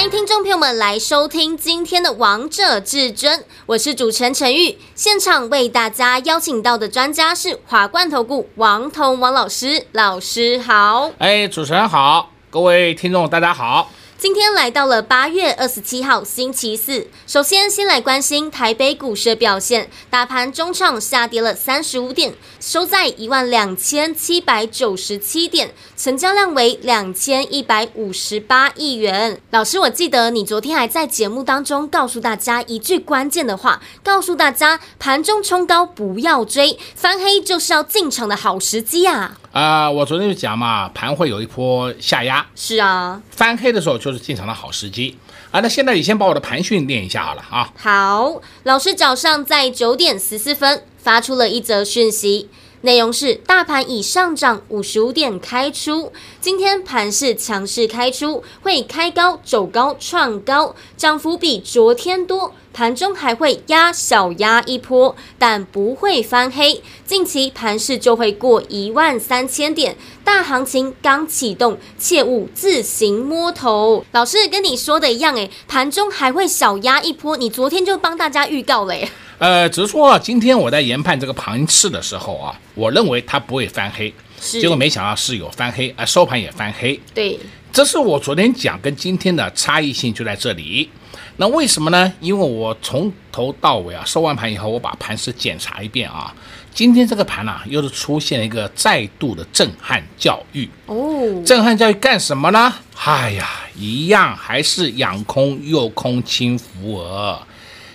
欢迎听众朋友们来收听今天的《王者至尊》，我是主持人陈玉。现场为大家邀请到的专家是华冠投顾王彤王老师，老师好。哎，主持人好，各位听众大家好。今天来到了八月二十七号星期四，首先先来关心台北股市的表现，大盘中场下跌了三十五点，收在一万两千七百九十七点，成交量为两千一百五十八亿元。老师，我记得你昨天还在节目当中告诉大家一句关键的话，告诉大家盘中冲高不要追，翻黑就是要进场的好时机啊。啊、呃，我昨天就讲嘛，盘会有一波下压，是啊，翻黑的时候就是进场的好时机啊。那现在你先把我的盘讯念一下好了啊。好，老师早上在九点十四分发出了一则讯息。内容是大盘已上涨五十五点开出，今天盘是强势开出，会开高走高创高，涨幅比昨天多，盘中还会压小压一波，但不会翻黑。近期盘势就会过一万三千点，大行情刚启动，切勿自行摸头。老师跟你说的一样，诶，盘中还会小压一波，你昨天就帮大家预告了耶。呃，只是说今天我在研判这个盘势的时候啊，我认为它不会翻黑，结果没想到是有翻黑，啊、呃，收盘也翻黑。对，这是我昨天讲跟今天的差异性就在这里。那为什么呢？因为我从头到尾啊，收完盘以后，我把盘势检查一遍啊，今天这个盘啊，又是出现了一个再度的震撼教育。哦，震撼教育干什么呢？哎呀，一样还是养空又空轻浮额。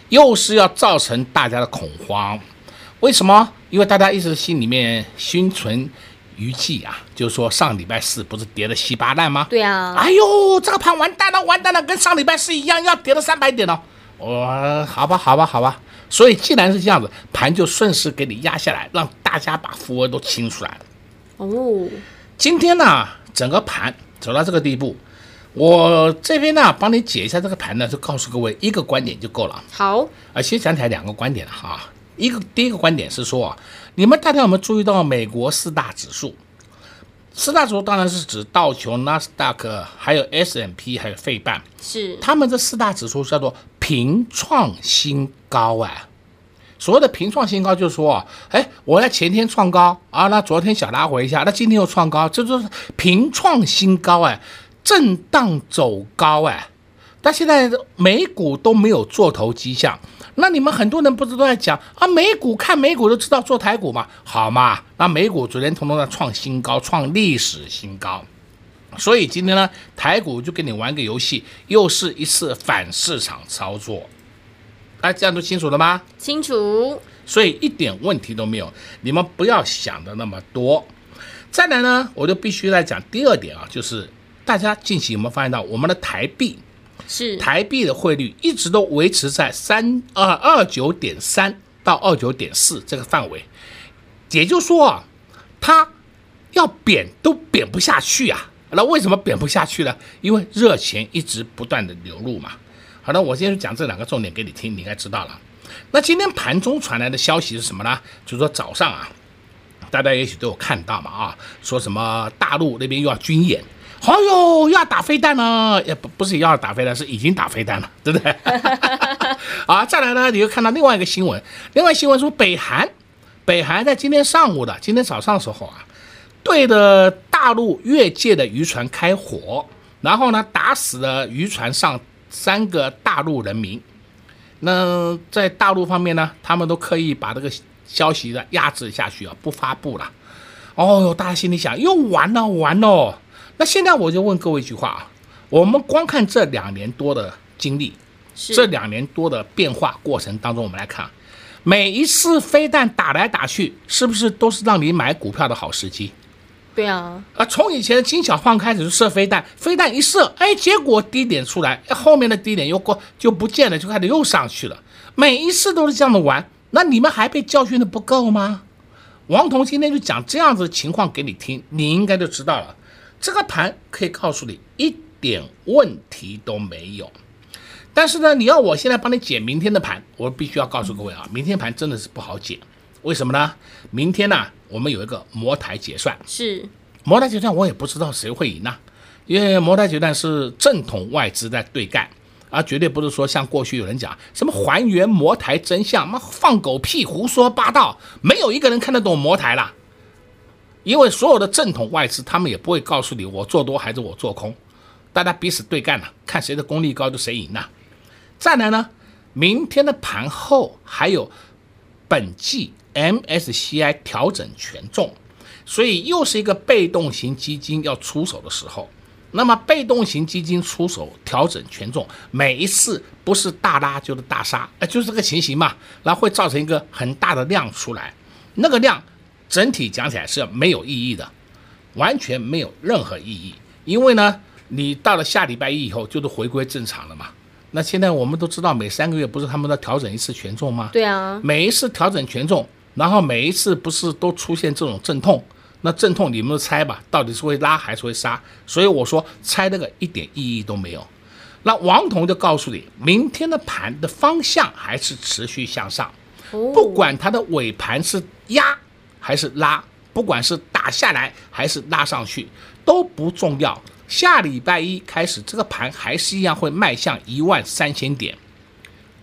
又是要造成大家的恐慌，为什么？因为大家一直心里面心存余悸啊，就是说上礼拜四不是跌得稀巴烂吗？对啊。哎呦，这个盘完蛋了，完蛋了，跟上礼拜四一样，要跌了三百点了。我好吧，好吧，好吧。所以既然是这样子，盘就顺势给你压下来，让大家把浮额都清出来了。哦。今天呢，整个盘走到这个地步。我这边呢，帮你解一下这个盘呢，就告诉各位一个观点就够了。好，啊，先讲起来两个观点了哈。一个第一个观点是说，你们大家有没有注意到美国四大指数？四大指数当然是指道琼、纳斯达克，还有 S&P，还有费半。是，他们这四大指数叫做平创新高啊。所谓的平创新高，就是说，哎，我在前天创高啊，那昨天小拉回一下，那今天又创高，这就是平创新高哎。震荡走高哎，但现在美股都没有做头迹象，那你们很多人不是都在讲啊？美股看美股都知道做台股嘛，好嘛？那美股昨天统统在创新高，创历史新高，所以今天呢，台股就跟你玩个游戏，又是一次反市场操作，大家这样都清楚了吗？清楚，所以一点问题都没有，你们不要想的那么多。再来呢，我就必须来讲第二点啊，就是。大家近期有没有发现到，我们的台币是台币的汇率一直都维持在三二二九点三到二九点四这个范围，也就是说啊，它要贬都贬不下去啊。那为什么贬不下去呢？因为热钱一直不断的流入嘛。好的，我先讲这两个重点给你听，你应该知道了。那今天盘中传来的消息是什么呢？就是说早上啊，大家也许都有看到嘛啊，说什么大陆那边又要军演。哎呦，要打飞弹了！也不不是要打飞弹，是已经打飞弹了，对不对？啊，再来呢，你又看到另外一个新闻，另外新闻说北韩，北韩在今天上午的，今天早上的时候啊，对着大陆越界的渔船开火，然后呢，打死了渔船上三个大陆人民。那在大陆方面呢，他们都刻意把这个消息的压制下去啊，不发布了。哦哟，大家心里想，又完了，完了。那现在我就问各位一句话啊，我们光看这两年多的经历，这两年多的变化过程当中，我们来看，每一次飞弹打来打去，是不是都是让你买股票的好时机？对啊，啊，从以前的金小胖开始就射飞弹，飞弹一射，哎，结果低点出来，后面的低点又过就不见了，就开始又上去了，每一次都是这样的玩。那你们还被教训的不够吗？王彤今天就讲这样子的情况给你听，你应该就知道了。这个盘可以告诉你一点问题都没有。但是呢，你要我现在帮你解明天的盘，我必须要告诉各位啊，明天盘真的是不好解。为什么呢？明天呢，我们有一个摩台结算，是摩台结算，我也不知道谁会赢呢，因为摩台结算是正统外资在对干，而绝对不是说像过去有人讲什么还原摩台真相，妈放狗屁，胡说八道，没有一个人看得懂摩台了，因为所有的正统外资他们也不会告诉你我做多还是我做空，大家彼此对干了，看谁的功力高就谁赢呐。再来呢，明天的盘后还有本季 MSCI 调整权重，所以又是一个被动型基金要出手的时候。那么被动型基金出手调整权重，每一次不是大拉就是大杀，哎，就是这个情形嘛，然后会造成一个很大的量出来，那个量整体讲起来是没有意义的，完全没有任何意义，因为呢，你到了下礼拜一以后就是回归正常了嘛。那现在我们都知道，每三个月不是他们在调整一次权重吗？对啊，每一次调整权重，然后每一次不是都出现这种阵痛？那阵痛你们都猜吧，到底是会拉还是会杀？所以我说猜那个一点意义都没有。那王彤就告诉你，明天的盘的方向还是持续向上，不管它的尾盘是压还是拉，不管是打下来还是拉上去都不重要。下礼拜一开始，这个盘还是一样会迈向一万三千点。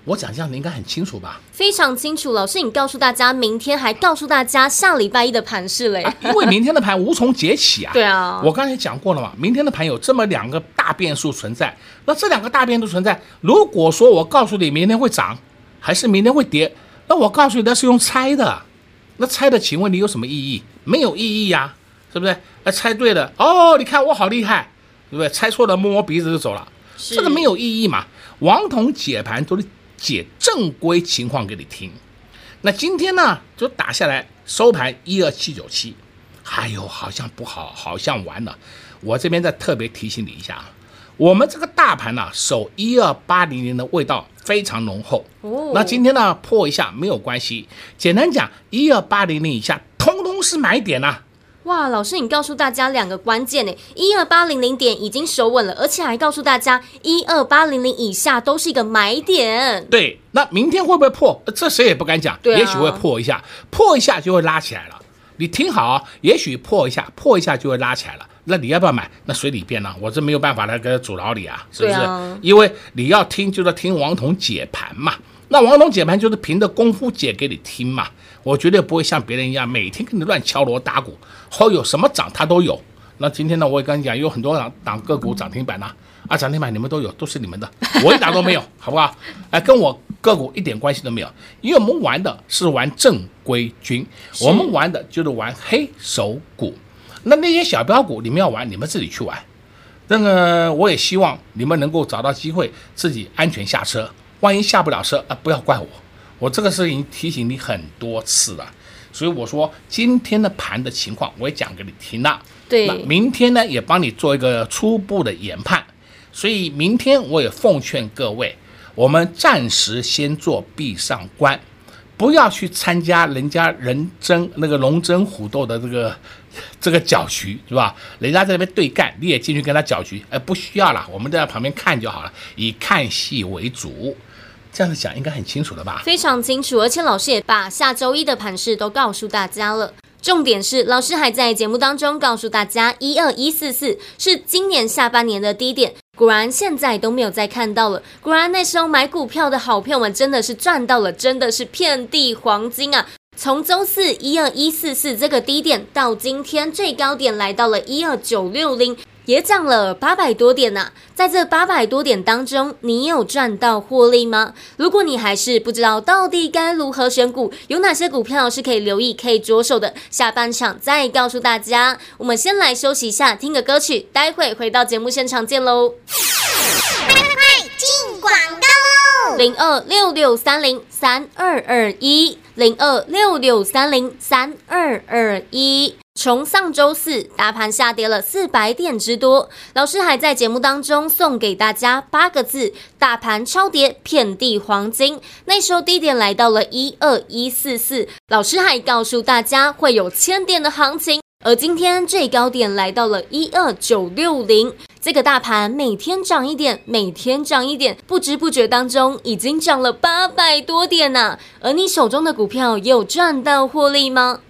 我讲这样，你应该很清楚吧？非常清楚，老师，你告诉大家，明天还告诉大家下礼拜一的盘势嘞、啊。因为明天的盘无从解起啊。对啊，我刚才讲过了嘛，明天的盘有这么两个大变数存在。那这两个大变数存在，如果说我告诉你明天会涨，还是明天会跌，那我告诉你那是用猜的。那猜的，请问你有什么意义？没有意义呀、啊，是不是？那猜对了，哦，你看我好厉害。对不对？猜错了，摸摸鼻子就走了，这个没有意义嘛。王彤解盘都是解正规情况给你听。那今天呢，就打下来收盘一二七九七，哎呦，好像不好，好像完了。我这边再特别提醒你一下，我们这个大盘呢，守一二八零零的味道非常浓厚。哦，那今天呢破一下没有关系。简单讲，一二八零零以下，通通是买点呐、啊。哇，老师，你告诉大家两个关键呢，一二八零零点已经守稳了，而且还告诉大家一二八零零以下都是一个买点。对，那明天会不会破？这谁也不敢讲，对啊，也许会破一下，破一下就会拉起来了。你听好啊，也许破一下，破一下就会拉起来了。那你要不要买？那随你便了，我这没有办法来给他阻挠你啊，是不是？啊，因为你要听就是听王彤解盘嘛。那王彤解盘就是凭着功夫解给你听嘛，我绝对不会像别人一样每天跟你乱敲锣打鼓，后有什么涨它都有。那今天呢，我也跟你讲，有很多档档个股涨停板呐，啊涨停板你们都有，都是你们的，我一档都没有，好不好？哎，跟我个股一点关系都没有，因为我们玩的是玩正规军，我们玩的就是玩黑手股。那那些小标股你们要玩，你们自己去玩。那个我也希望你们能够找到机会，自己安全下车。万一下不了车啊，不要怪我，我这个事已经提醒你很多次了，所以我说今天的盘的情况我也讲给你听了。对，那明天呢也帮你做一个初步的研判，所以明天我也奉劝各位，我们暂时先做闭上关，不要去参加人家人争那个龙争虎斗的这个这个搅局，是吧？人家在那边对干，你也进去跟他搅局，哎，不需要了，我们在旁边看就好了，以看戏为主。这样子讲应该很清楚了吧？非常清楚，而且老师也把下周一的盘势都告诉大家了。重点是，老师还在节目当中告诉大家，一二一四四是今年下半年的低点。果然现在都没有再看到了。果然那时候买股票的好朋友们真的是赚到了，真的是遍地黄金啊！从周四一二一四四这个低点到今天最高点来到了一二九六零。也涨了八百多点呐、啊，在这八百多点当中，你有赚到获利吗？如果你还是不知道到底该如何选股，有哪些股票是可以留意、可以着手的，下半场再告诉大家。我们先来休息一下，听个歌曲，待会回到节目现场见喽。快快进广告喽！零二六六三零三二二一，零二六六三零三二二一。从上周四大盘下跌了四百点之多，老师还在节目当中送给大家八个字：大盘超跌，遍地黄金。那时候低点来到了一二一四四，老师还告诉大家会有千点的行情。而今天最高点来到了一二九六零，这个大盘每天涨一点，每天涨一点，不知不觉当中已经涨了八百多点呢。而你手中的股票有赚到获利吗？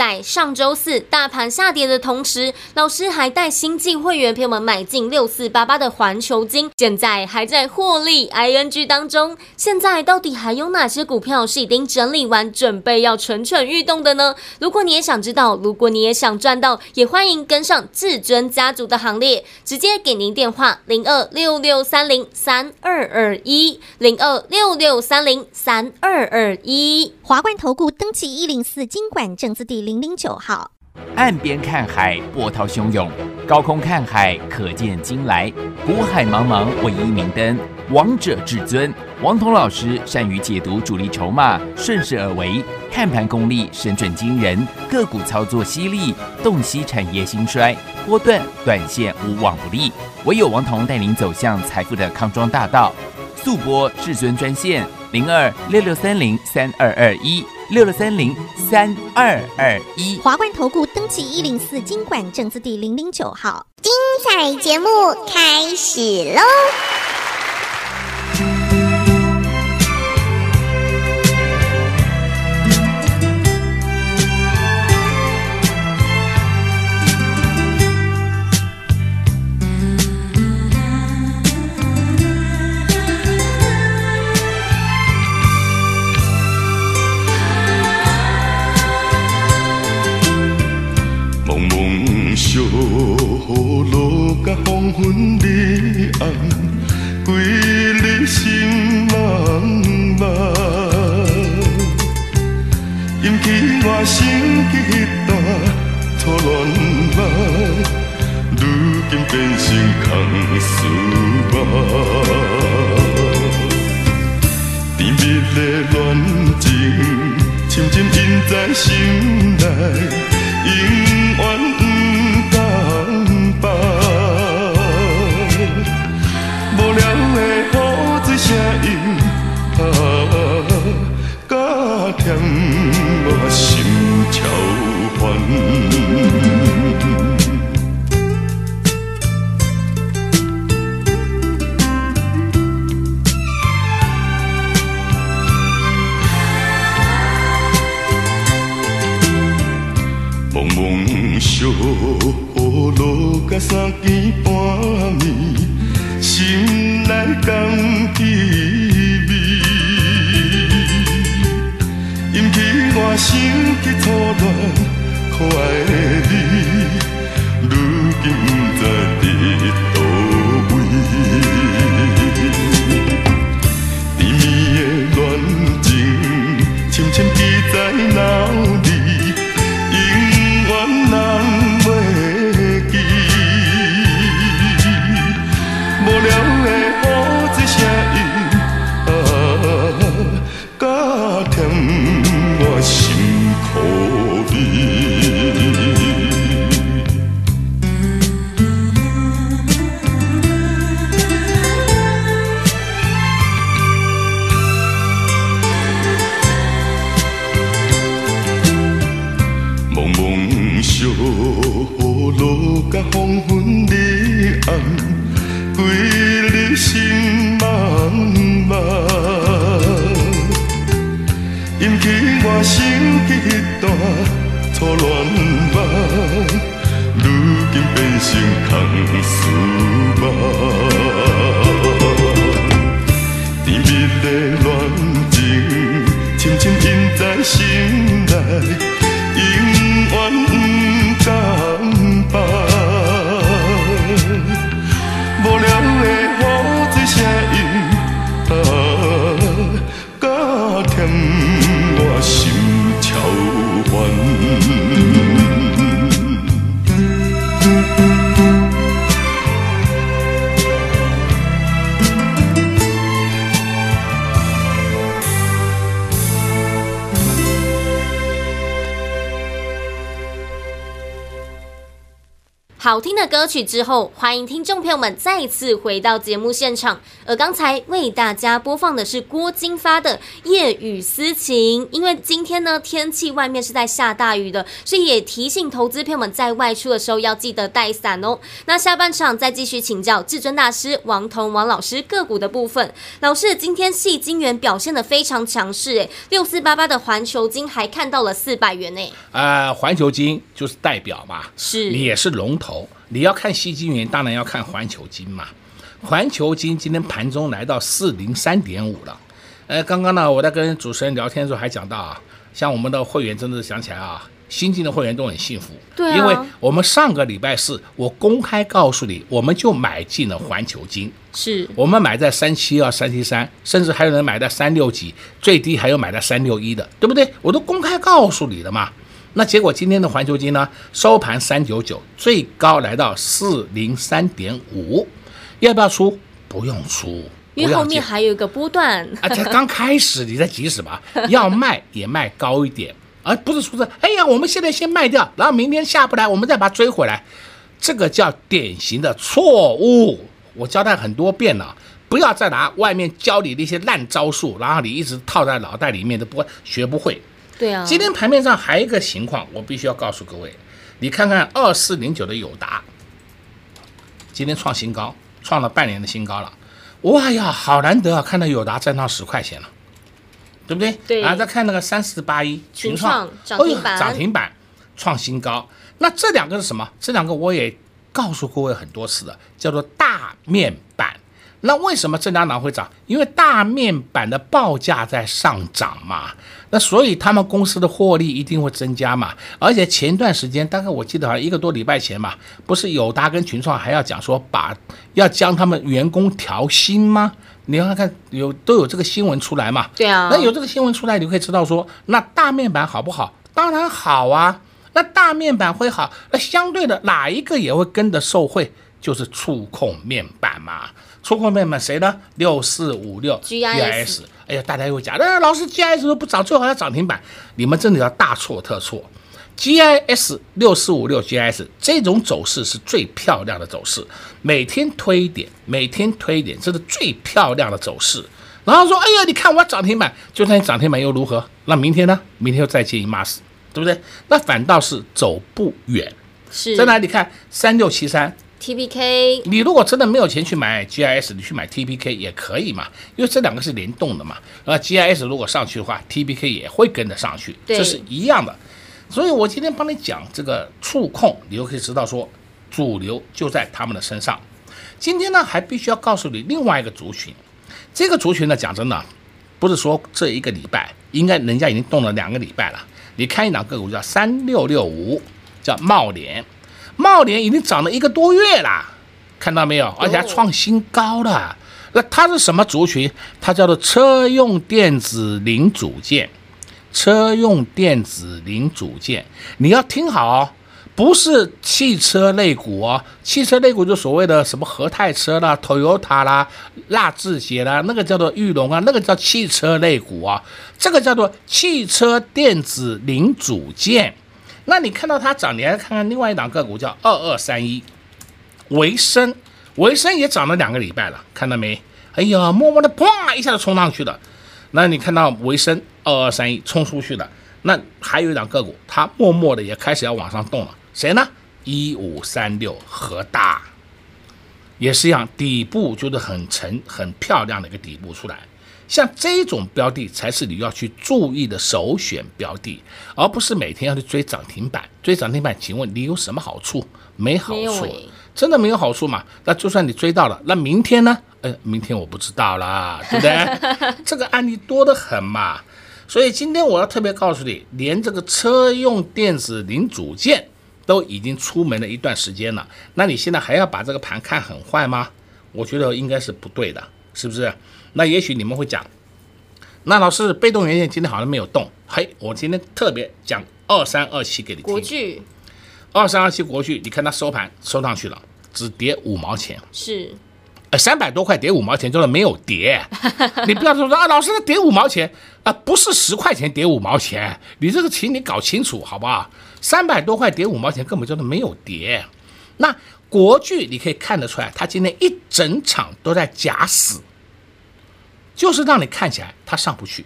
在上周四大盘下跌的同时，老师还带新进会员朋友们买进六四八八的环球金，现在还在获利 ing 当中。现在到底还有哪些股票是已经整理完，准备要蠢蠢欲动的呢？如果你也想知道，如果你也想赚到，也欢迎跟上至尊家族的行列，直接给您电话零二六六三零三二二一零二六六三零三二二一华冠投顾登记一零四金管证字第。零零零九号，岸边看海，波涛汹涌；高空看海，可见金来。股海茫茫，唯一明灯。王者至尊，王彤老师善于解读主力筹码，顺势而为，看盘功力神准惊人，个股操作犀利，洞悉产业兴衰，波段短线无往不利。唯有王彤带领走向财富的康庄大道。速播至尊专线零二六六三零三二二一。六六三零三二二一，华冠投顾登记一零四经管证字第零零九号，精彩节目开始喽！黄昏的暗，规日心茫茫，引起我心一段错乱梦，如今变成空思梦。甜蜜的恋情，深深印在心内，三更半夜，心内甘滋味。因起我想起初恋可爱的。引起我心起一段错乱吧，如今变成空思梦。甜蜜的恋情，深深印在心内，永远不敢放。好听的歌曲之后，欢迎听众朋友们再次回到节目现场。而刚才为大家播放的是郭金发的《夜雨私情》，因为今天呢天气外面是在下大雨的，所以也提醒投资朋友们在外出的时候要记得带伞哦。那下半场再继续请教至尊大师王彤王老师个股的部分。老师，今天矽晶圆表现的非常强势，诶，六四八八的环球金还看到了四百元呢。呃，环球金就是代表嘛，是你也是龙头。你要看矽晶圆，当然要看环球金嘛。环球金今天盘中来到四零三点五了。呃，刚刚呢，我在跟主持人聊天的时候还讲到啊，像我们的会员真的想起来啊，新进的会员都很幸福。对啊。因为我们上个礼拜四，我公开告诉你，我们就买进了环球金。是。我们买在三七二、三七三，甚至还有人买在三六几，最低还有买在三六一的，对不对？我都公开告诉你了嘛。那结果今天的环球金呢，收盘三九九，最高来到四零三点五，要不要出？不用出，因为后面还有一个波段。啊，才刚开始，你在急什么？要卖也卖高一点，而不是说是，哎呀，我们现在先卖掉，然后明天下不来，我们再把它追回来，这个叫典型的错误。我交代很多遍了，不要再拿外面教你那些烂招数，然后你一直套在脑袋里面都不会学不会。对啊，今天盘面上还有一个情况，我必须要告诉各位，你看看二四零九的友达，今天创新高，创了半年的新高了，哇呀，好难得啊，看到友达站到十块钱了，对不对？对。然后再看那个三四八一群创涨停板，涨停板创新高，那这两个是什么？这两个我也告诉各位很多次的，叫做大面板。那为什么这两档会涨？因为大面板的报价在上涨嘛，那所以他们公司的获利一定会增加嘛。而且前段时间，大概我记得好像一个多礼拜前嘛，不是友达跟群创还要讲说把要将他们员工调薪吗？你要看看有都有这个新闻出来嘛？对啊。那有这个新闻出来，你可以知道说，那大面板好不好？当然好啊。那大面板会好，那相对的哪一个也会跟着受惠？就是触控面板嘛。触控面板谁呢？六四五六 GIS，哎呀，大家又讲，那、哎、老师 GIS 都不涨，最好要涨停板，你们真的要大错特错。GIS 六四五六 GIS 这种走势是最漂亮的走势，每天推一点，每天推一点，这是最漂亮的走势。然后说，哎呀，你看我涨停板，就算你涨停板又如何？那明天呢？明天又再见一码死，对不对？那反倒是走不远。是在哪里看？三六七三。TPK，你如果真的没有钱去买 GIS，你去买 TPK 也可以嘛，因为这两个是联动的嘛。而 GIS 如果上去的话，TPK 也会跟着上去，这是一样的。所以我今天帮你讲这个触控，你就可以知道说主流就在他们的身上。今天呢，还必须要告诉你另外一个族群，这个族群呢，讲真的，不是说这一个礼拜，应该人家已经动了两个礼拜了。你看一档个股叫三六六五，叫茂联。贸联已经涨了一个多月了，看到没有？而且还创新高了。那它是什么族群？它叫做车用电子零组件。车用电子零组件，你要听好哦，不是汽车类股哦。汽车类股就所谓的什么和泰车啦、Toyota 啦、纳智捷啦，那个叫做裕隆啊，那个叫汽车类股啊。这个叫做汽车电子零组件。那你看到它涨，你还看看另外一档个股叫二二三一，维生，维生也涨了两个礼拜了，看到没？哎呀，默默的砰一下子冲上去了。那你看到维生二二三一冲出去了，那还有一档个股，它默默的也开始要往上动了，谁呢？一五三六和大，也是一样，底部就是很沉、很漂亮的一个底部出来。像这种标的才是你要去注意的首选标的，而不是每天要去追涨停板。追涨停板，请问你有什么好处？没好处，真的没有好处嘛？那就算你追到了，那明天呢？呃，明天我不知道啦，对不对？这个案例多得很嘛。所以今天我要特别告诉你，连这个车用电子零组件都已经出门了一段时间了，那你现在还要把这个盘看很坏吗？我觉得应该是不对的，是不是？那也许你们会讲，那老师被动元件今天好像没有动，嘿，我今天特别讲二三二七给你听。国巨，二三二七国巨，你看它收盘收上去了，只跌五毛钱，是，呃，三百多块跌五毛钱，就是没有跌。你不要说说啊，老师它跌五毛钱啊，不是十块钱跌五毛钱，你这个请你搞清楚好不好？三百多块跌五毛钱根本就是没有跌。那国剧你可以看得出来，它今天一整场都在假死，就是让你看起来它上不去，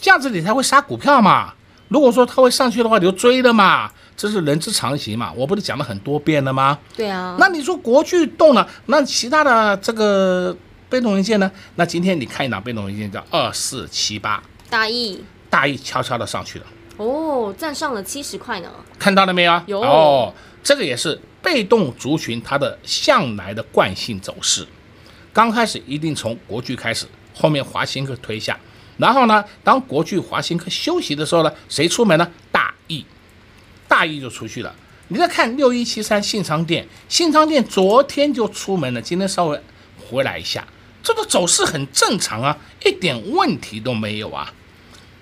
这样子你才会杀股票嘛。如果说它会上去的话，你就追了嘛，这是人之常情嘛。我不是讲了很多遍了吗？对啊。那你说国巨动了，那其他的这个被动元件呢？那今天你看一档被动元件叫二四七八，大益，大益悄悄的上去了。哦，站上了七十块呢。看到了没有？有。哦，这个也是被动族群它的向来的惯性走势。刚开始一定从国巨开始，后面华新科推下。然后呢，当国巨、华新科休息的时候呢，谁出门呢？大益，大益就出去了。你再看六一七三信昌电，信昌电昨天就出门了，今天稍微回来一下，这个走势很正常啊，一点问题都没有啊。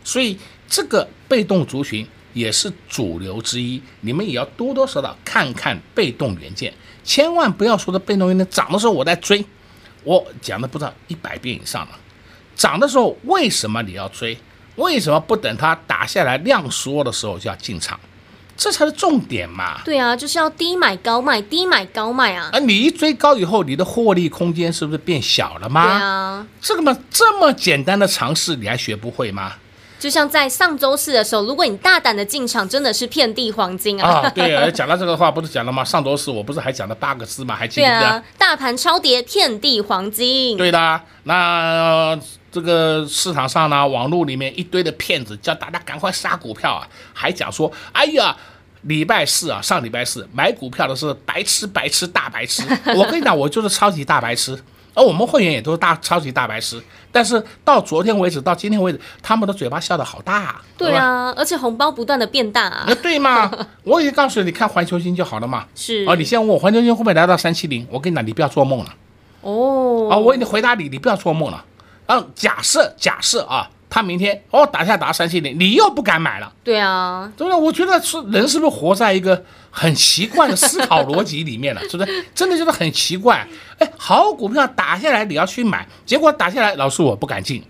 所以这个被动族群也是主流之一，你们也要多多少少看看被动元件，千万不要说的被动元件涨的时候我在追，我讲的不知道一百遍以上了。涨的时候，为什么你要追？为什么不等它打下来量缩的时候就要进场？这才是重点嘛！对啊，就是要低买高卖，低买高卖啊！而你一追高以后，你的获利空间是不是变小了吗？对啊，这个嘛这么简单的常识，你还学不会吗？就像在上周四的时候，如果你大胆的进场，真的是遍地黄金啊！啊，对啊，讲到这个话，不是讲了吗？上周四我不是还讲了八个字吗？还记得？对啊，大盘超跌，遍地黄金。对的，那这个市场上呢，网络里面一堆的骗子，叫大家赶快杀股票啊，还讲说，哎呀，礼拜四啊，上礼拜四买股票的是白痴，白痴，大白痴。我跟你讲，我就是超级大白痴。而我们会员也都是大超级大白痴，但是到昨天为止，到今天为止，他们的嘴巴笑得好大啊。对啊，而且红包不断的变大啊。那对嘛？我已经告诉你，你看环球金就好了嘛。是哦，你现在问我环球金会不会来到三七零？我跟你讲，你不要做梦了。哦。啊，我已经回答你，你不要做梦了。啊，假设假设啊。他明天哦打下打三千点，你又不敢买了。对啊，对不对？我觉得是人是不是活在一个很奇怪的思考逻辑里面了？是不是？真的就是很奇怪。哎，好股票打下来你要去买，结果打下来老师我不敢进，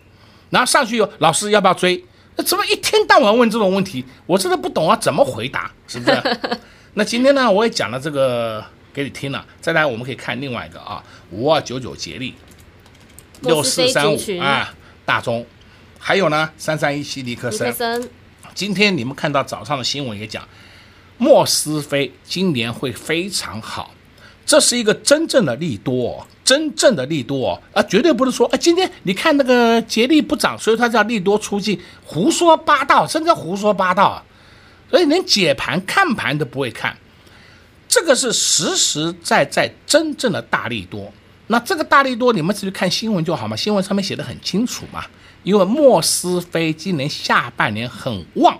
然后上去又老师要不要追？那怎么一天到晚问这种问题？我真的不懂啊，怎么回答？是不是？那今天呢，我也讲了这个给你听了。再来我们可以看另外一个啊，五二九九捷力，六四三五啊，大中。还有呢，三三一七尼克森。今天你们看到早上的新闻也讲，莫斯菲今年会非常好，这是一个真正的利多，真正的利多啊，绝对不是说啊，今天你看那个杰力不涨，所以它叫利多出尽，胡说八道，真的胡说八道啊！所以连解盘看盘都不会看，这个是实实在在真正的大利多。那这个大利多，你们自己看新闻就好嘛，新闻上面写的很清楚嘛。因为莫斯菲今年下半年很旺，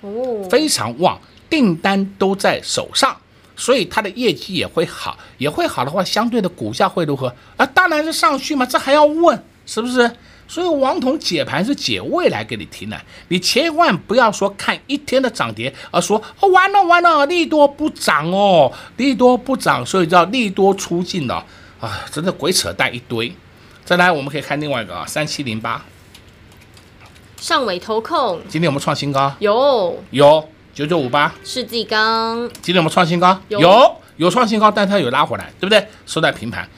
哦，非常旺，订单都在手上，所以它的业绩也会好，也会好的话，相对的股价会如何？啊，当然是上去嘛，这还要问是不是？所以王彤解盘是解未来给你听的，你千万不要说看一天的涨跌而说哦，完了完了，利多不涨哦，利多不涨，所以叫利多出尽了啊，真的鬼扯淡一堆。再来，我们可以看另外一个啊，三七零八。上尾投控，今天我们创新高，有有九九五八，世纪刚，今天我们创新高，有有，有创新高，但它有拉回来，对不对？收在平盘，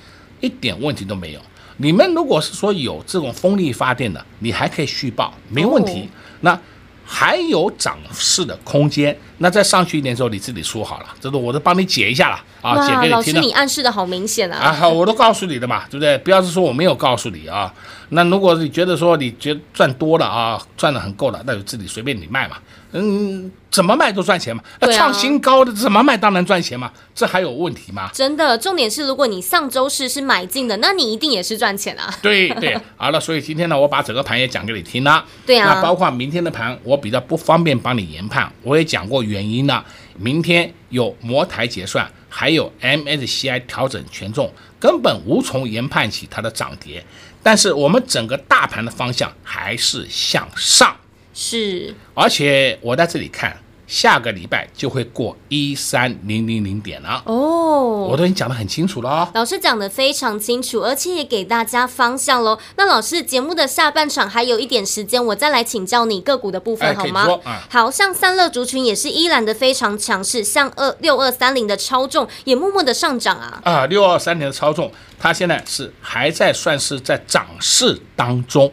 一点问题都没有。你们如果是说有这种风力发电的，你还可以续报，没问题。哦、那还有涨势的空间，那再上去一点之后，你自己说好了，这个我都帮你解一下了啊，解给你听。老师，你暗示的好明显啊！啊，我都告诉你的嘛，对不对？不要是说我没有告诉你啊。那如果你觉得说你觉得赚多了啊，赚的很够了，那就自己随便你卖嘛。嗯，怎么卖都赚钱嘛。那创新高的怎么卖当然赚钱嘛。这还有问题吗？真的，重点是如果你上周四是买进的，那你一定也是赚钱啊。对对，好了，所以今天呢，我把整个盘也讲给你听了。对啊。那包括明天的盘，我比较不方便帮你研判，我也讲过原因了。明天有摩台结算，还有 MSCI 调整权重，根本无从研判起它的涨跌。但是我们整个大盘的方向还是向上，是。而且我在这里看，下个礼拜就会过一三零零零点了。哦，我都已经讲得很清楚了哦。老师讲得非常清楚，而且也给大家方向喽。那老师，节目的下半场还有一点时间，我再来请教你个股的部分，哎、好吗？嗯、好像三乐族群也是依然的非常强势，像二六二三零的超重也默默的上涨啊。啊，六二三零的超重，它现在是还在算是在涨势当中。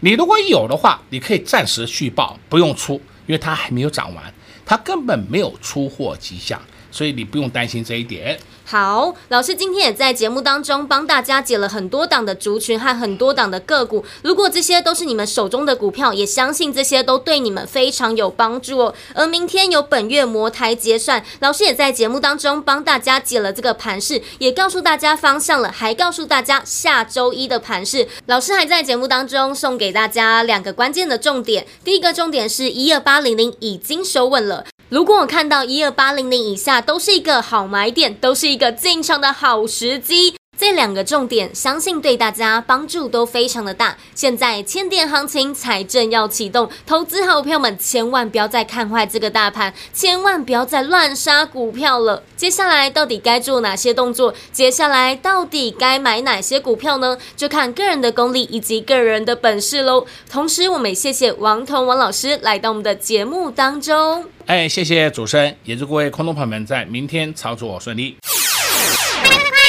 你如果有的话，你可以暂时续报，不用出，因为它还没有涨完，它根本没有出货迹象，所以你不用担心这一点。好，老师今天也在节目当中帮大家解了很多档的族群和很多档的个股。如果这些都是你们手中的股票，也相信这些都对你们非常有帮助哦。而明天有本月魔台结算，老师也在节目当中帮大家解了这个盘势，也告诉大家方向了，还告诉大家下周一的盘势。老师还在节目当中送给大家两个关键的重点，第一个重点是一二八零零已经收稳了。如果我看到一二八零零以下都是一个好买点，都是一个进场的好时机。这两个重点，相信对大家帮助都非常的大。现在千点行情才正要启动，投资好朋友们千万不要再看坏这个大盘，千万不要再乱杀股票了。接下来到底该做哪些动作？接下来到底该买哪些股票呢？就看个人的功力以及个人的本事喽。同时，我们也谢谢王彤王老师来到我们的节目当中。哎，谢谢主持人，也祝各位空头朋友们在明天操作顺利。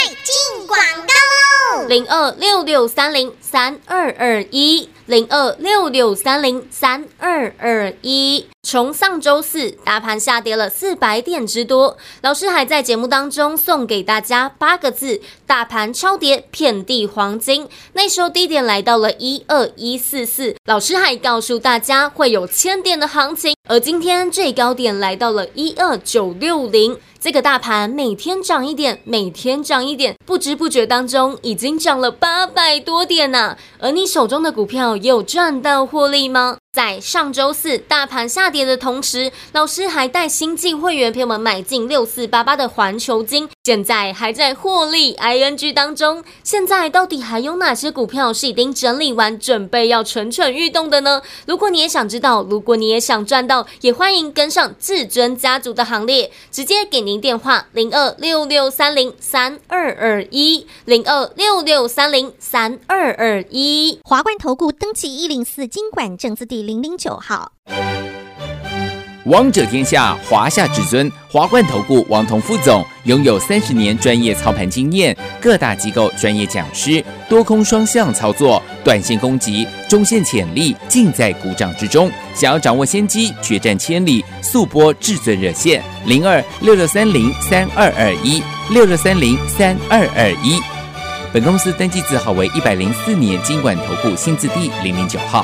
广告喽！零二六六三零三二二一，零二六六三零三二二一。从上周四，大盘下跌了四百点之多，老师还在节目当中送给大家八个字：大盘超跌，遍地黄金。那时候低点来到了一二一四四，老师还告诉大家会有千点的行情，而今天最高点来到了一二九六零。这个大盘每天涨一点，每天涨一点，不知不觉当中已经涨了八百多点呐。而你手中的股票有赚到获利吗？在上周四大盘下跌的同时，老师还带新进会员朋友们买进六四八八的环球金，现在还在获利 ing 当中。现在到底还有哪些股票是已经整理完，准备要蠢蠢欲动的呢？如果你也想知道，如果你也想赚到，也欢迎跟上至尊家族的行列，直接给您电话零二六六三零三二二一零二六六三零三二二一。华冠投顾登记一零四金管证字第。零零九号，王者天下，华夏至尊，华冠投顾王彤副总拥有三十年专业操盘经验，各大机构专业讲师，多空双向操作，短线攻击，中线潜力尽在股掌之中。想要掌握先机，决战千里，速拨至尊热线零二六六三零三二二一六六三零三二二一。本公司登记字号为一百零四年金管投顾新字第零零九号。